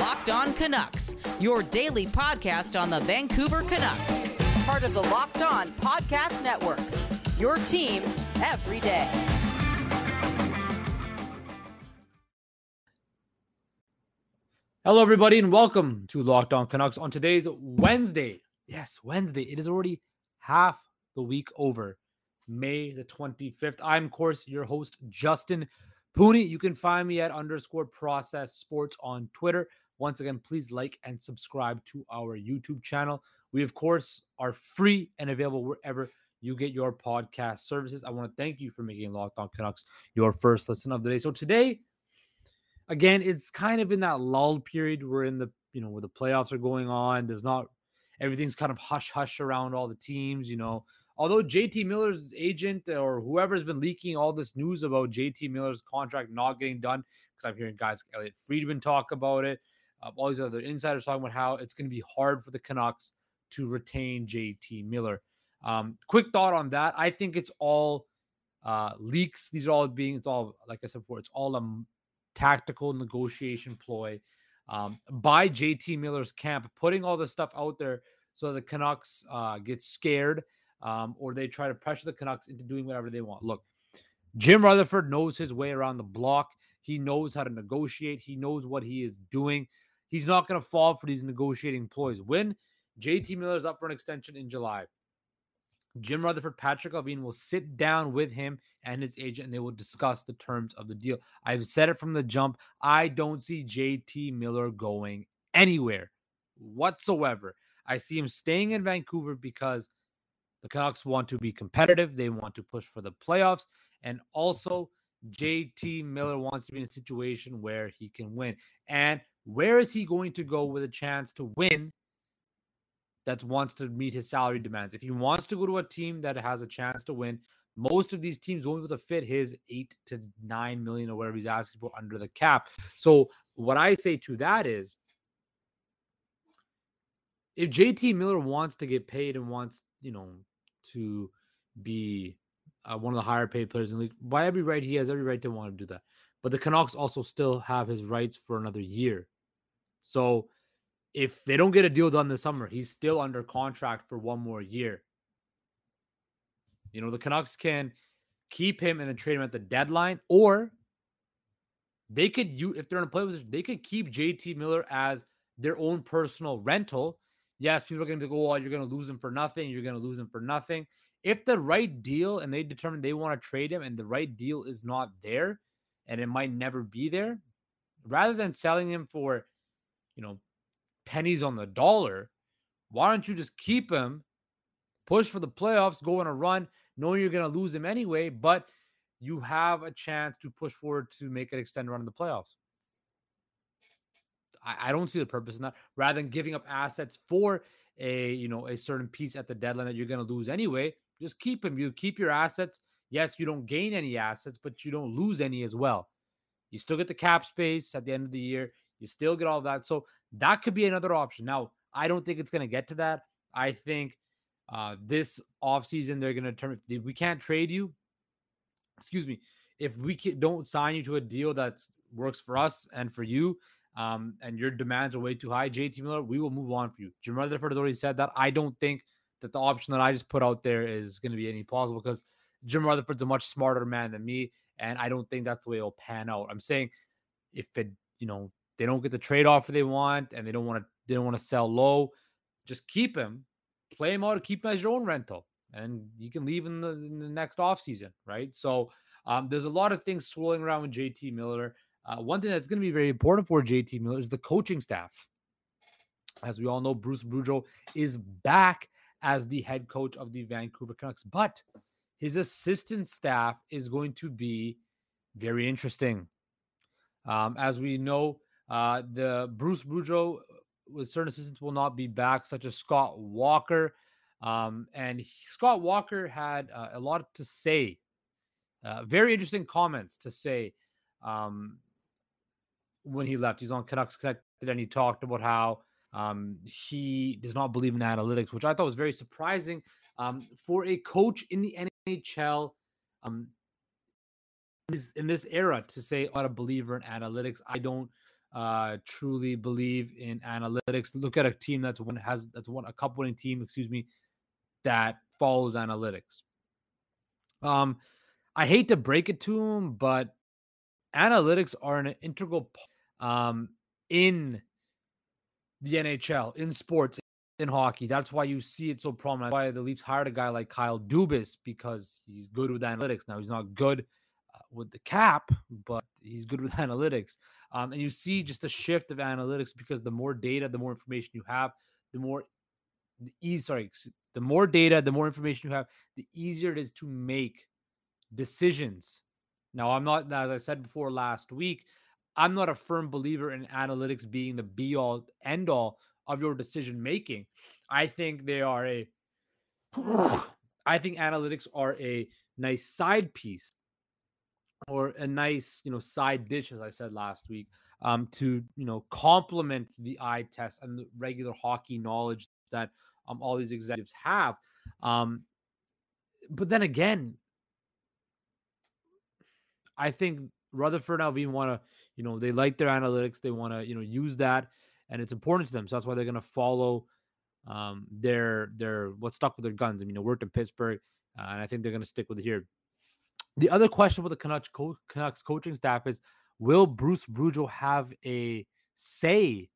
Locked On Canucks, your daily podcast on the Vancouver Canucks. Part of the Locked On Podcast Network. Your team every day. Hello, everybody, and welcome to Locked On Canucks on today's Wednesday. Yes, Wednesday. It is already half the week over, May the 25th. I'm, of course, your host, Justin Pooney. You can find me at underscore process sports on Twitter. Once again, please like and subscribe to our YouTube channel. We, of course, are free and available wherever you get your podcast services. I want to thank you for making Locked On Canucks your first listen of the day. So today, again, it's kind of in that lull period. We're in the, you know, where the playoffs are going on. There's not everything's kind of hush hush around all the teams, you know. Although JT Miller's agent uh, or whoever's been leaking all this news about JT Miller's contract not getting done, because I'm hearing guys, Elliotte Friedman talk about it, uh, all these other insiders talking about how it's going to be hard for the Canucks to retain JT Miller. Um, quick thought on that. I think it's all uh, leaks. These are all being, it's all, like I said before, it's all a tactical negotiation ploy um, by JT Miller's camp, putting all this stuff out there so the Canucks uh, get scared um, or they try to pressure the Canucks into doing whatever they want. Look, Jim Rutherford knows his way around the block. He knows how to negotiate. He knows what he is doing. He's not going to fall for these negotiating ploys. When JT Miller is up for an extension in July, Jim Rutherford, Patrik Allvin will sit down with him and his agent and they will discuss the terms of the deal. I've said it from the jump. I don't see JT Miller going anywhere whatsoever. I see him staying in Vancouver because the Canucks want to be competitive. They want to push for the playoffs. And also, JT Miller wants to be in a situation where he can win. And where is he going to go with a chance to win that wants to meet his salary demands? If he wants to go to a team that has a chance to win, most of these teams won't be able to fit his eight to nine million or whatever he's asking for under the cap. So, what I say to that is if JT Miller wants to get paid and wants, you know, to be uh, one of the higher paid players in the league. By every right, he has every right to want to do that. But the Canucks also still have his rights for another year. So if they don't get a deal done this summer, he's still under contract for one more year. You know, the Canucks can keep him and then trade him at the deadline, or they could you if they're in a play position, they could keep JT Miller as their own personal rental Yes, people are going to be like, oh, you're going to lose him for nothing. You're going to lose him for nothing. If the right deal and they determine they want to trade him and the right deal is not there and it might never be there, rather than selling him for, you know, pennies on the dollar, why don't you just keep him, push for the playoffs, go on a run, knowing you're going to lose him anyway, but you have a chance to push forward to make an extended run in the playoffs. I, I don't see the purpose in that. Rather than giving up assets for a you know a certain piece at the deadline that you're going to lose anyway, just keep him. You keep your assets. Yes, you don't gain any assets, but you don't lose any as well. You still get the cap space at the end of the year. You still get all that. So that could be another option. Now, I don't think it's going to get to that. I think uh, this offseason, they're going to turn, if we can't trade you. Excuse me. If we can, don't sign you to a deal that works for us and for you, um, and your demands are way too high, JT Miller, we will move on for you. Jim Rutherford has already said that. I don't think that the option that I just put out there is going to be any plausible because Jim Rutherford's a much smarter man than me, and I don't think that's the way it'll pan out. I'm saying if it, you know, they don't get the trade offer they want and they don't want to, they don't want to sell low, just keep him, play him out, keep him as your own rental, and you can leave in the, in the next offseason, right? So um, there's a lot of things swirling around with JT Miller. Uh, one thing that's going to be very important for JT Miller is the coaching staff. As we all know, Bruce Boudreau is back as the head coach of the Vancouver Canucks, but his assistant staff is going to be very interesting. Um, as we know, uh, the Bruce Boudreau uh, with certain assistants will not be back, such as Scott Walker. Um, and he, Scott Walker had uh, a lot to say, uh, very interesting comments to say um, when he left. He's on Canucks Connected and he talked about how um, he does not believe in analytics, which I thought was very surprising um, for a coach in the NHL um, in this era to say, I'm not a believer in analytics. I don't uh, truly believe in analytics. Look at a team that's one has that's one a cup winning team, excuse me, that follows analytics. Um, I hate to break it to them, but analytics are an integral um in the NHL, in sports, in hockey. That's why you see it so prominent. That's why the Leafs hired a guy like Kyle Dubas because he's good with analytics. Now he's not good with the cap, but he's good with analytics. Um, and you see just a shift of analytics because the more data, the more information you have, the more the easy, sorry, the more data, the more information you have, the easier it is to make decisions. Now, I'm not, as I said before last week, I'm not a firm believer in analytics being the be all end all of your decision making. I think they are a I think analytics are a nice side piece or a nice, you know, side dish, as I said last week, um, to you know complement the eye test and the regular hockey knowledge that um, all these executives have. Um, but then again, I think Rutherford and Allvin want to, you know, they like their analytics. They want to, you know, use that, and it's important to them. So that's why they're going to follow um, their their what's stuck with their guns. I mean, it worked in Pittsburgh, uh, and I think they're going to stick with it here. The other question with the Canucks, co- Canucks coaching staff is: Will Bruce Boudreau have a say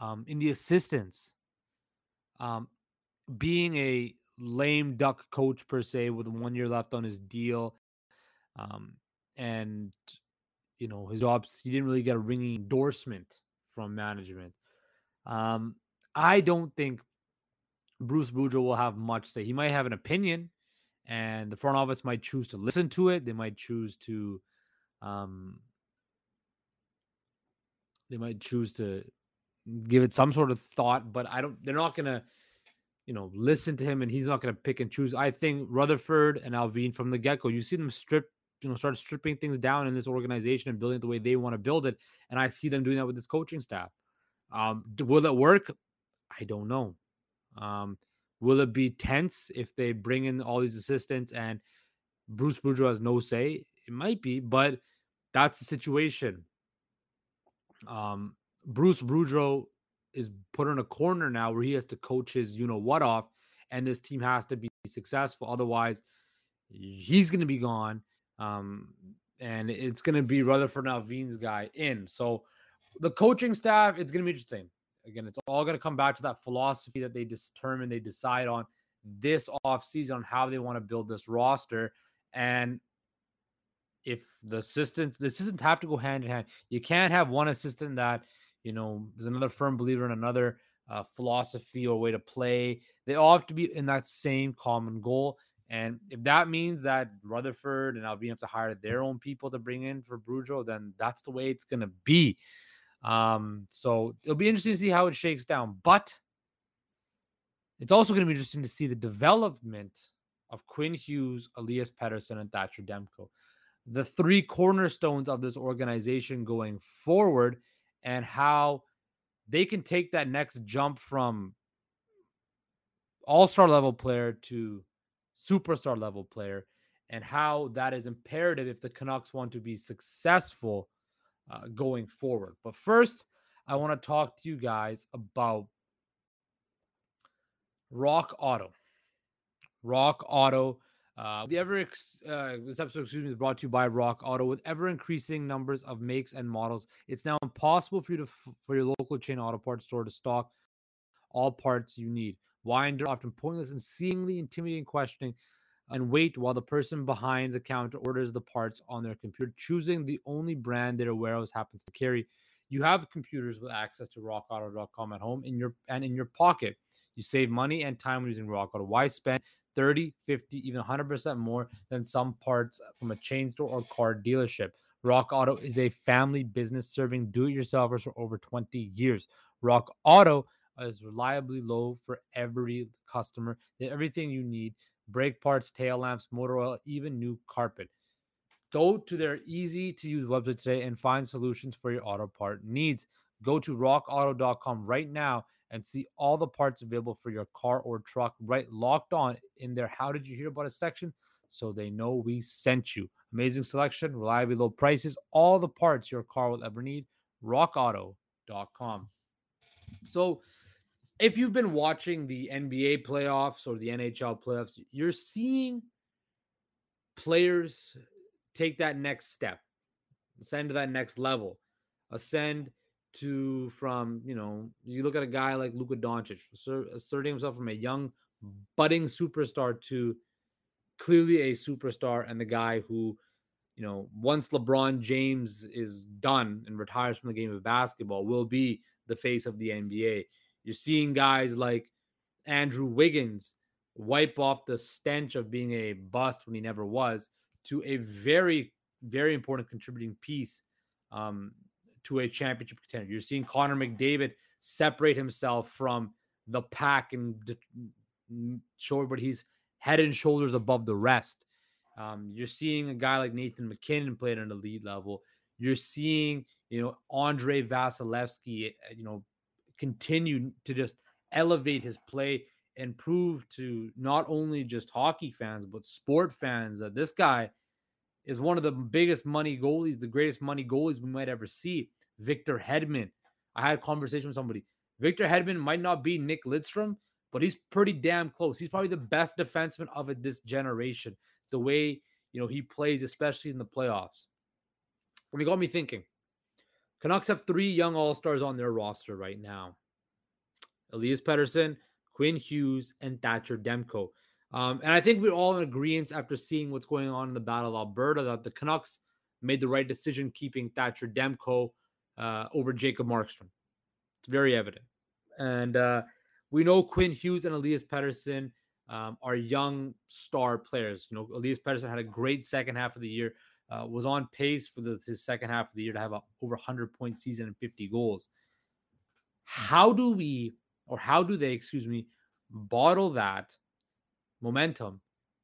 um, in the assistants? Um, being a lame duck coach per se, with one year left on his deal, um, and you know his jobs, he didn't really get a ringing endorsement from management. Um, I don't think Bruce Boudreau will have much say. He might have an opinion, and the front office might choose to listen to it. They might choose to, um, they might choose to give it some sort of thought. But I don't. They're not gonna, you know, listen to him, and he's not gonna pick and choose. I think Rutherford and Allvin from the get go, you see them strip you know start stripping things down in this organization and building it the way they want to build it and i see them doing that with this coaching staff um will it work i don't know um will it be tense if they bring in all these assistants and bruce boudreau has no say it might be but that's the situation um bruce boudreau is put in a corner now where he has to coach his you know what off and this team has to be successful otherwise he's going to be gone um, and it's going to be Rutherford Allvin's guy in. So the coaching staff, it's going to be interesting. Again, it's all going to come back to that philosophy that they determine, they decide on this offseason on how they want to build this roster. And if the assistants, the assistants have to go hand in hand. You can't have one assistant that, you know, is another firm believer in another uh, philosophy or way to play. They all have to be in that same common goal. And if that means that Rutherford and Allvin have to hire their own people to bring in for Boudreau, then that's the way it's going to be. Um, so it'll be interesting to see how it shakes down. But it's also going to be interesting to see the development of Quinn Hughes, Elias Pettersson, and Thatcher Demko, the three cornerstones of this organization going forward, and how they can take that next jump from all star level player to superstar level player, and how that is imperative if the Canucks want to be successful uh, going forward. But first, I want to talk to you guys about Rock Auto. Rock Auto. Uh, the ever ex- uh, this episode, excuse me, is brought to you by Rock Auto. With ever increasing numbers of makes and models, it's now impossible for you to f- for your local chain auto parts store to stock all parts you need. Why endure often pointless and seemingly intimidating questioning and wait while the person behind the counter orders the parts on their computer, choosing the only brand their warehouse happens to carry. You have computers with access to rockauto.com at home in your and in your pocket. You save money and time using Rock Auto. Why spend 30, 50, even 100% more than some parts from a chain store or car dealership? Rock Auto is a family business serving do it yourselfers for over 20 years. Rock Auto is reliably low for every customer. Everything you need brake parts, tail lamps, motor oil, even new carpet. Go to their easy to use website today and find solutions for your auto part needs. Go to rockauto.com right now and see all the parts available for your car or truck right locked on in their How Did You Hear About Us section so they know we sent you. Amazing selection, reliably low prices, all the parts your car will ever need. rockauto.com. So, if you've been watching the NBA playoffs or the NHL playoffs, you're seeing players take that next step, ascend to that next level, ascend to from, you know, you look at a guy like Luka Doncic, asserting himself from a young, budding superstar to clearly a superstar and the guy who, you know, once LeBron James is done and retires from the game of basketball, will be the face of the NBA. You're seeing guys like Andrew Wiggins wipe off the stench of being a bust when he never was to a very, very important contributing piece um, to a championship contender. You're seeing Connor McDavid separate himself from the pack and show everybody he's head and shoulders above the rest. Um, you're seeing a guy like Nathan MacKinnon play at an elite level. You're seeing, you know, Andrei Vasilevskiy, uh, you know, continue to just elevate his play and prove to not only just hockey fans but sport fans that this guy is one of the biggest money goalies, the greatest money goalies we might ever see. Victor Hedman. I had a conversation with somebody. Victor Hedman might not be Nick Lidstrom, but he's pretty damn close. He's probably the best defenseman of this generation. The way you know he plays, especially in the playoffs. And it got me thinking. Canucks have three young All Stars on their roster right now: Elias Pettersson, Quinn Hughes, and Thatcher Demko. Um, and I think we're all in agreement after seeing what's going on in the Battle of Alberta that the Canucks made the right decision keeping Thatcher Demko uh, over Jacob Markstrom. It's very evident. And uh, we know Quinn Hughes and Elias Pettersson um, are young star players. You know, Elias Pettersson had a great second half of the year, uh, was on pace for the, his second half of the year to have a over 100 point season and 50 goals. How do we, or how do they, excuse me, bottle that momentum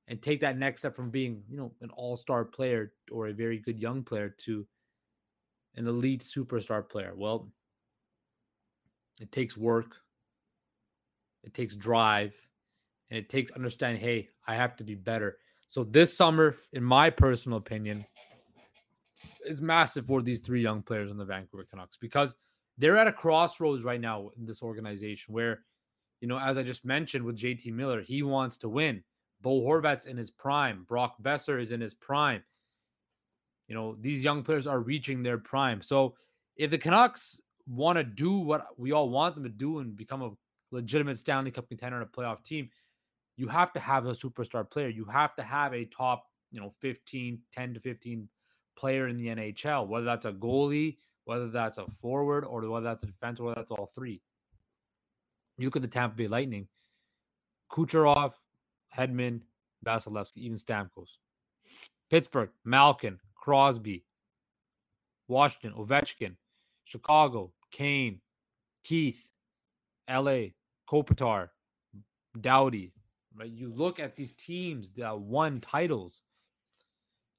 and take that next step from being, you know, an all star player or a very good young player to an elite superstar player? Well, it takes work, it takes drive, and it takes understanding, hey, I have to be better. So this summer, in my personal opinion, is massive for these three young players in the Vancouver Canucks because they're at a crossroads right now in this organization where, you know, as I just mentioned with JT Miller, he wants to win. Bo Horvat's in his prime. Brock Boeser is in his prime. You know, these young players are reaching their prime. So if the Canucks want to do what we all want them to do and become a legitimate Stanley Cup contender and a playoff team, you have to have a superstar player. You have to have a top, you know, 15, 10 to 15 player in the NHL, whether that's a goalie, whether that's a forward, or whether that's a defense, or whether that's all three. You look at the Tampa Bay Lightning, Kucherov, Hedman, Vasilevskiy, even Stamkos. Pittsburgh, Malkin, Crosby, Washington, Ovechkin, Chicago, Kane, Keith, LA, Kopitar, Doughty. Right? You look at these teams that won titles.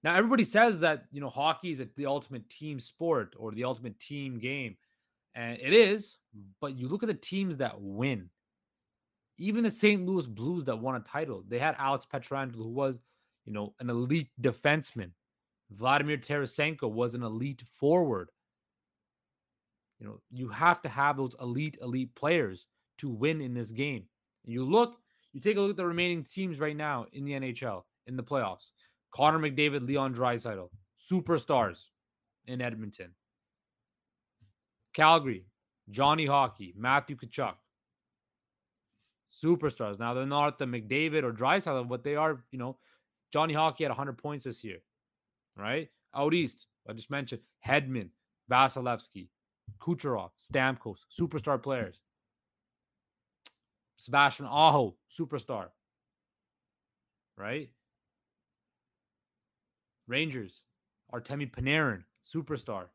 Now everybody says that you know hockey is the ultimate team sport or the ultimate team game, and it is. But you look at the teams that win. Even the St. Louis Blues that won a title, they had Alex Pietrangelo, who was, you know, an elite defenseman. Vladimir Tarasenko was an elite forward. You know, you have to have those elite, elite players to win in this game. You look, you take a look at the remaining teams right now in the NHL in the playoffs. Connor McDavid, Leon Draisaitl, superstars in Edmonton. Calgary, Johnny Hockey, Matthew Tkachuk, superstars. Now they're not the McDavid or Draisaitl, but they are, you know, Johnny Hockey had 100 points this year, right? Out east, I just mentioned Hedman, Vasilevskiy, Kucherov, Stamkos, superstar players. Sebastian Aho, superstar. Right? Rangers, Artemi Panarin, superstar.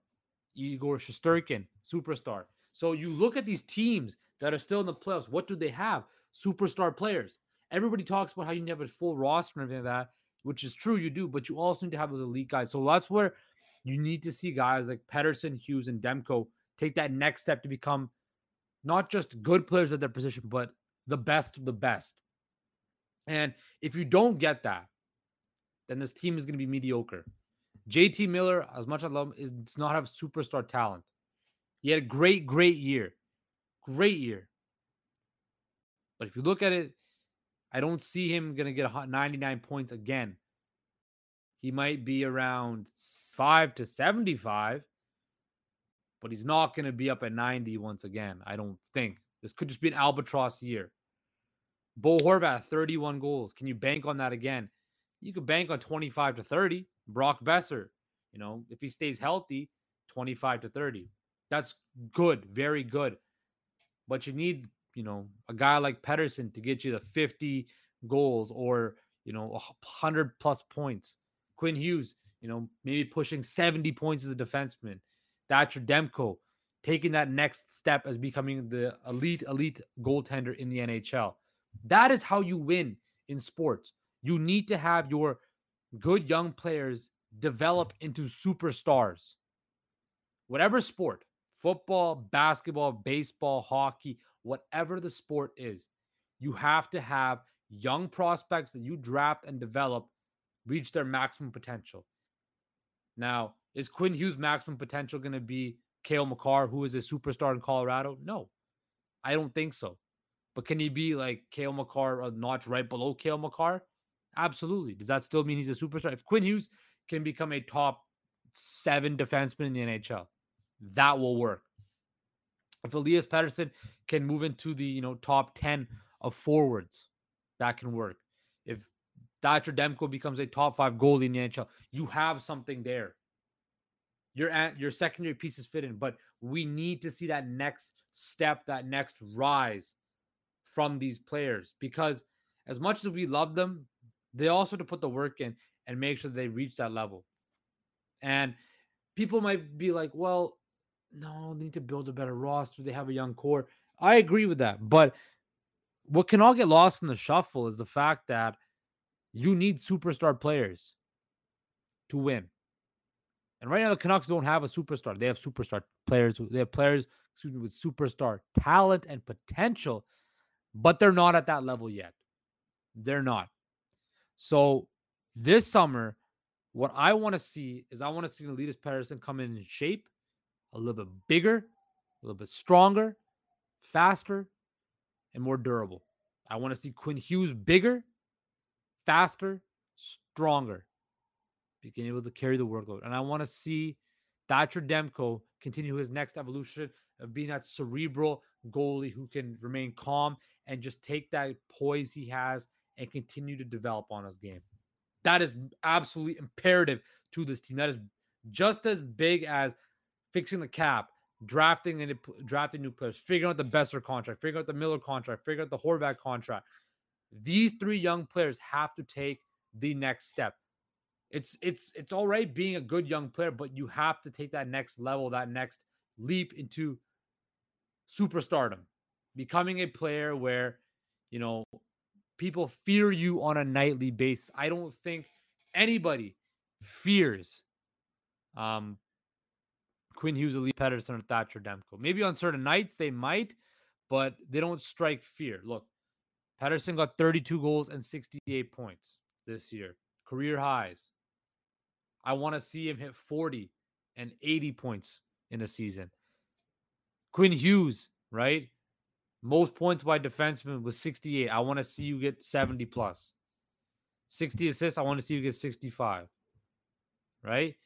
Igor Shesterkin, superstar. So you look at these teams that are still in the playoffs. What do they have? Superstar players. Everybody talks about how you never have a full roster and everything like that, which is true, you do, but you also need to have those elite guys. So that's where you need to see guys like Pettersson, Hughes, and Demko take that next step to become not just good players at their position, but the best of the best. And if you don't get that, then this team is going to be mediocre. JT Miller, as much as I love him, does not have superstar talent. He had a great, great year. Great year. But if you look at it, I don't see him going to get 99 points again. He might be around 5 to 75, but he's not going to be up at 90 once again. I don't think. This could just be an albatross year. Bo Horvat, 31 goals. Can you bank on that again? You could bank on 25 to 30. Brock Boeser, you know, if he stays healthy, 25 to 30. That's good, very good. But you need, you know, a guy like Pettersson to get you the 50 goals or, you know, 100 plus points. Quinn Hughes, you know, maybe pushing 70 points as a defenseman. Thatcher Demko taking that next step as becoming the elite, elite goaltender in the NHL. That is how you win in sports. You need to have your good young players develop into superstars. Whatever sport, football, basketball, baseball, hockey, whatever the sport is, you have to have young prospects that you draft and develop reach their maximum potential. Now, is Quinn Hughes' maximum potential going to be Cale Makar, who is a superstar in Colorado? No, I don't think so. But can he be like Cale Makar, uh, a notch right below Cale Makar? Absolutely. Does that still mean he's a superstar? If Quinn Hughes can become a top seven defenseman in the NHL, that will work. If Elias Pettersson can move into the you know top 10 of forwards, that can work. If Thatcher Demko becomes a top five goalie in the NHL, you have something there. Your your secondary pieces fit in, but we need to see that next step, that next rise from these players because as much as we love them, they also to put the work in and make sure they reach that level. And people might be like, well, no, they need to build a better roster. They have a young core. I agree with that. But what can all get lost in the shuffle is the fact that you need superstar players to win. And right now, the Canucks don't have a superstar. They have superstar players. They have players, excuse me, with superstar talent and potential, but they're not at that level yet. They're not. So this summer, what I want to see is I want to see the Elias Pettersson come in in shape, a little bit bigger, a little bit stronger, faster, and more durable. I want to see Quinn Hughes bigger, faster, stronger, being able to carry the workload. And I want to see Thatcher Demko continue his next evolution of being that cerebral goalie who can remain calm and just take that poise he has and continue to develop on his game. That is absolutely imperative to this team. That is just as big as fixing the cap, drafting and drafting new players, figuring out the Boeser contract, figuring out the Miller contract, figuring out the Horvat contract. These three young players have to take the next step. It's it's it's all right being a good young player, but you have to take that next level, that next leap into superstardom, becoming a player where you know people fear you on a nightly basis. I don't think anybody fears um, Quinn Hughes, Lee Pettersson, or Thatcher Demko. Maybe on certain nights they might, but they don't strike fear. Look, Pettersson got 32 goals and 68 points this year, career highs. I want to see him hit 40 and 80 points in a season. Quinn Hughes, right? Most points by defenseman was 68. I want to see you get 70 plus. 60 assists. I want to see you get 65. Right?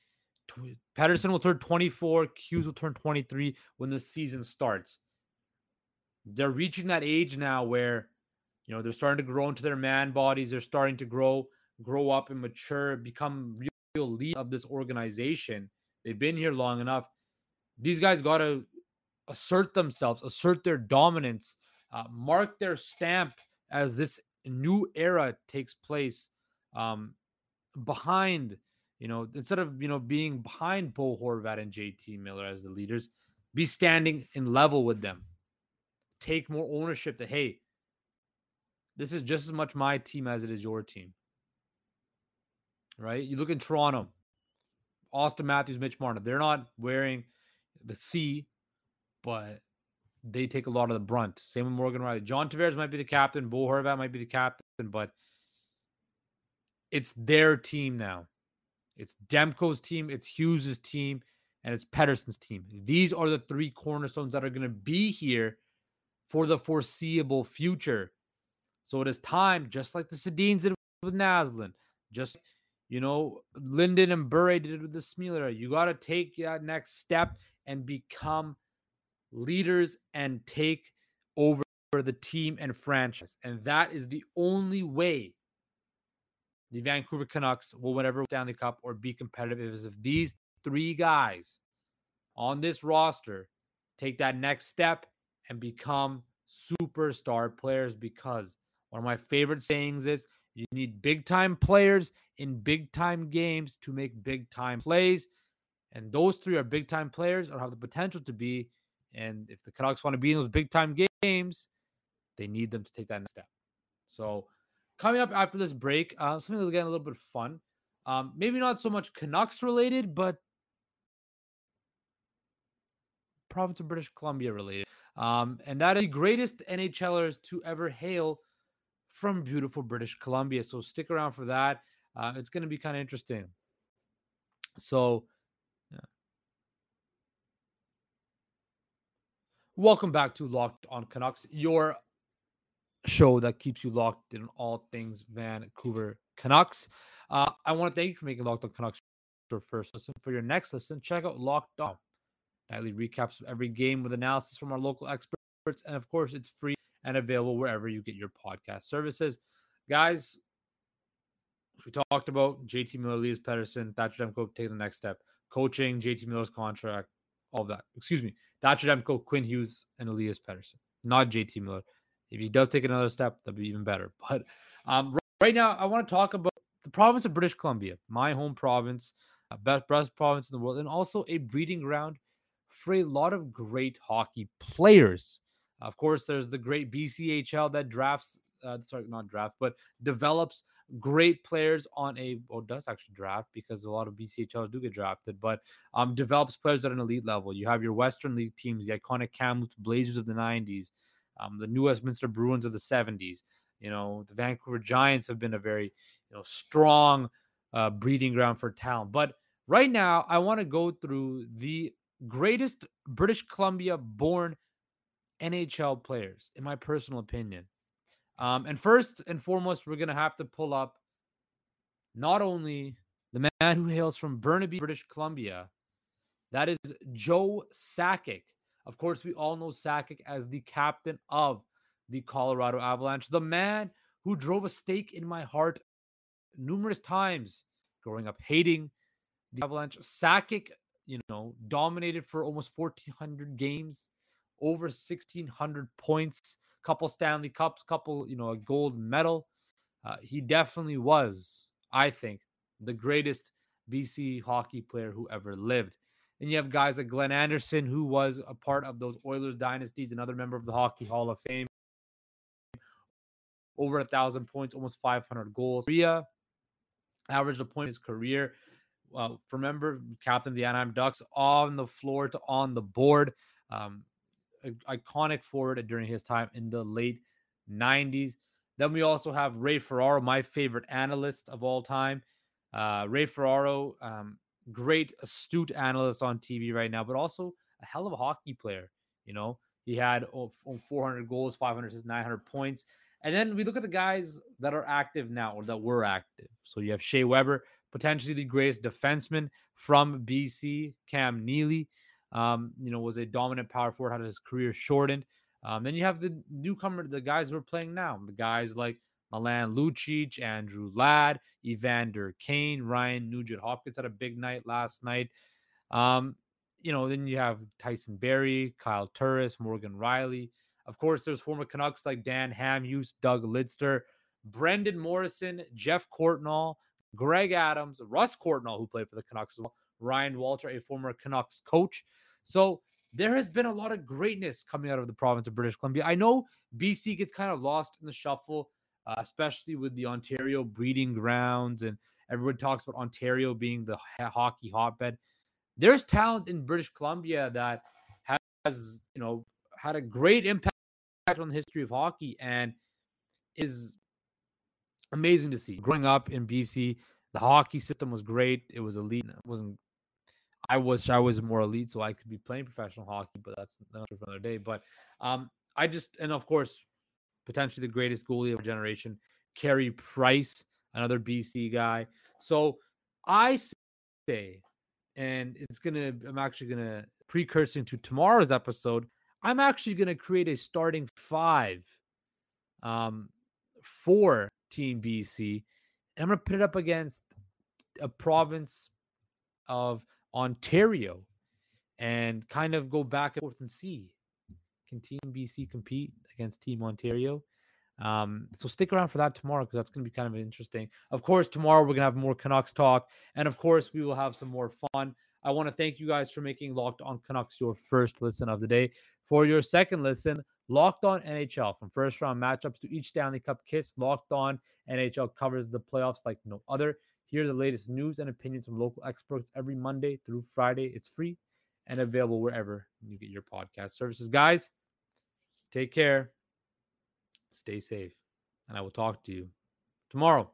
Pettersson will turn 24. Hughes will turn 23 when the season starts. They're reaching that age now where, you know, they're starting to grow into their man bodies. They're starting to grow, grow up and mature, become real lead of this organization. They've been here long enough. These guys got to assert themselves, assert their dominance, uh, mark their stamp as this new era takes place um, behind, you know, instead of, you know, being behind Bo Horvat and JT Miller as the leaders, be standing in level with them. Take more ownership that, hey, this is just as much my team as it is your team. Right? You look in Toronto, Auston Matthews, Mitch Marner, they're not wearing the C but they take a lot of the brunt. Same with Morgan Rielly. John Tavares might be the captain. Bo Horvat might be the captain, but it's their team now. It's Demko's team. It's Hughes's team. and it's Pettersson's team. These are the three cornerstones that are going to be here for the foreseeable future. So it is time, just like the Sedins did with Naslund, just you know, Linden and Bure did it with the Smealer. You got to take that next step and become leaders and take over the team and franchise. And that is the only way the Vancouver Canucks will win every Stanley Cup or be competitive is if these three guys on this roster take that next step and become superstar players because one of my favorite sayings is you need big time players in big time games to make big time plays. And those three are big time players or have the potential to be. And if the Canucks want to be in those big time games, they need them to take that next step. So, coming up after this break, uh, something that's getting a little bit fun. Um, maybe not so much Canucks related, but province of British Columbia related. Um, and that is the greatest NHLers to ever hail from beautiful British Columbia. So stick around for that. Uh, it's going to be kind of interesting. So, welcome back to Locked on Canucks, your show that keeps you locked in all things Vancouver Canucks. Uh, I want to thank you for making Locked on Canucks your first listen. For your next listen, check out Locked On. Nightly recaps of every game with analysis from our local experts. And of course, it's free and available wherever you get your podcast services. Guys, we talked about JT Miller, Elias Pettersson, Thatcher Demko taking the next step, coaching, JT Miller's contract, all that. Excuse me, Thatcher Demko, Quinn Hughes, and Elias Pettersson, not JT Miller. If he does take another step, that'd be even better. But um, right now, I want to talk about the province of British Columbia, my home province, uh, best, best province in the world, and also a breeding ground for a lot of great hockey players. Of course, there's the great BCHL that drafts, uh, sorry, not draft, but develops great players on a, well, does actually draft because a lot of BCHLs do get drafted, but um, develops players at an elite level. You have your Western League teams, the iconic Kamloops Blazers of the 90s, um, the New Westminster Bruins of the 70s. You know, the Vancouver Giants have been a very, you know, strong uh, breeding ground for talent. But right now, I want to go through the greatest British Columbia born NHL players, in my personal opinion. Um, and first and foremost, we're going to have to pull up not only the man who hails from Burnaby, British Columbia, that is Joe Sakic. Of course, we all know Sakic as the captain of the Colorado Avalanche, the man who drove a stake in my heart numerous times growing up, hating the Avalanche. Sakic, you know, dominated for almost 1,400 games over 1600 points, couple Stanley Cups, couple, you know, a gold medal. Uh, he definitely was, I think, the greatest BC hockey player who ever lived. And you have guys like Glenn Anderson, who was a part of those Oilers dynasties, another member of the Hockey Hall of Fame. Over a thousand points, almost 500 goals. Ria averaged a point in his career. Uh, remember, captain the Anaheim Ducks on the floor to on the board. Um, iconic forward during his time in the late 90s. Then we also have Ray Ferraro, my favorite analyst of all time. Uh, Ray Ferraro, um, great, astute analyst on TV right now, but also a hell of a hockey player. You know, he had 400 goals, 500 900 points. And then we look at the guys that are active now or that were active. So you have Shea Weber, potentially the greatest defenseman from BC, Cam Neely um, you know, was a dominant power forward, had his career shortened. Um, then you have the newcomer, the guys who are playing now, the guys like Milan Lucic, Andrew Ladd, Evander Kane, Ryan Nugent Hopkins had a big night last night. Um, you know, then you have Tyson Barrie, Kyle Turris, Morgan Rielly. Of course, there's former Canucks like Dan Hamhuis, Doug Lidster, Brendan Morrison, Geoff Courtnall, Greg Adams, Russ Courtnall, who played for the Canucks as well, Ryan Walter, a former Canucks coach. So there has been a lot of greatness coming out of the province of British Columbia. I know BC gets kind of lost in the shuffle, uh, especially with the Ontario breeding grounds, and everyone talks about Ontario being the hockey hotbed. There's talent in British Columbia that has, you know, had a great impact on the history of hockey and is amazing to see. Growing up in BC, the hockey system was great. It was elite. It wasn't I wish I was more elite so I could be playing professional hockey, but that's another for another day. But um, I just and of course, potentially the greatest goalie of our generation, Carey Price, another BC guy. So I say, and it's gonna, I'm actually gonna precursing to tomorrow's episode. I'm actually gonna create a starting five, um, for Team BC, and I'm gonna put it up against a province of Ontario and kind of go back and forth and see can Team BC compete against Team Ontario? Um, so stick around for that tomorrow because that's going to be kind of interesting. Of course, tomorrow we're going to have more Canucks talk, and of course, we will have some more fun. I want to thank you guys for making Locked On Canucks your first listen of the day. For your second listen, Locked On NHL from first round matchups to each Stanley Cup kiss. Locked On NHL covers the playoffs like no other. Hear the latest news and opinions from local experts every Monday through Friday. It's free and available wherever you get your podcast services. Guys, take care, stay safe, and I will talk to you tomorrow.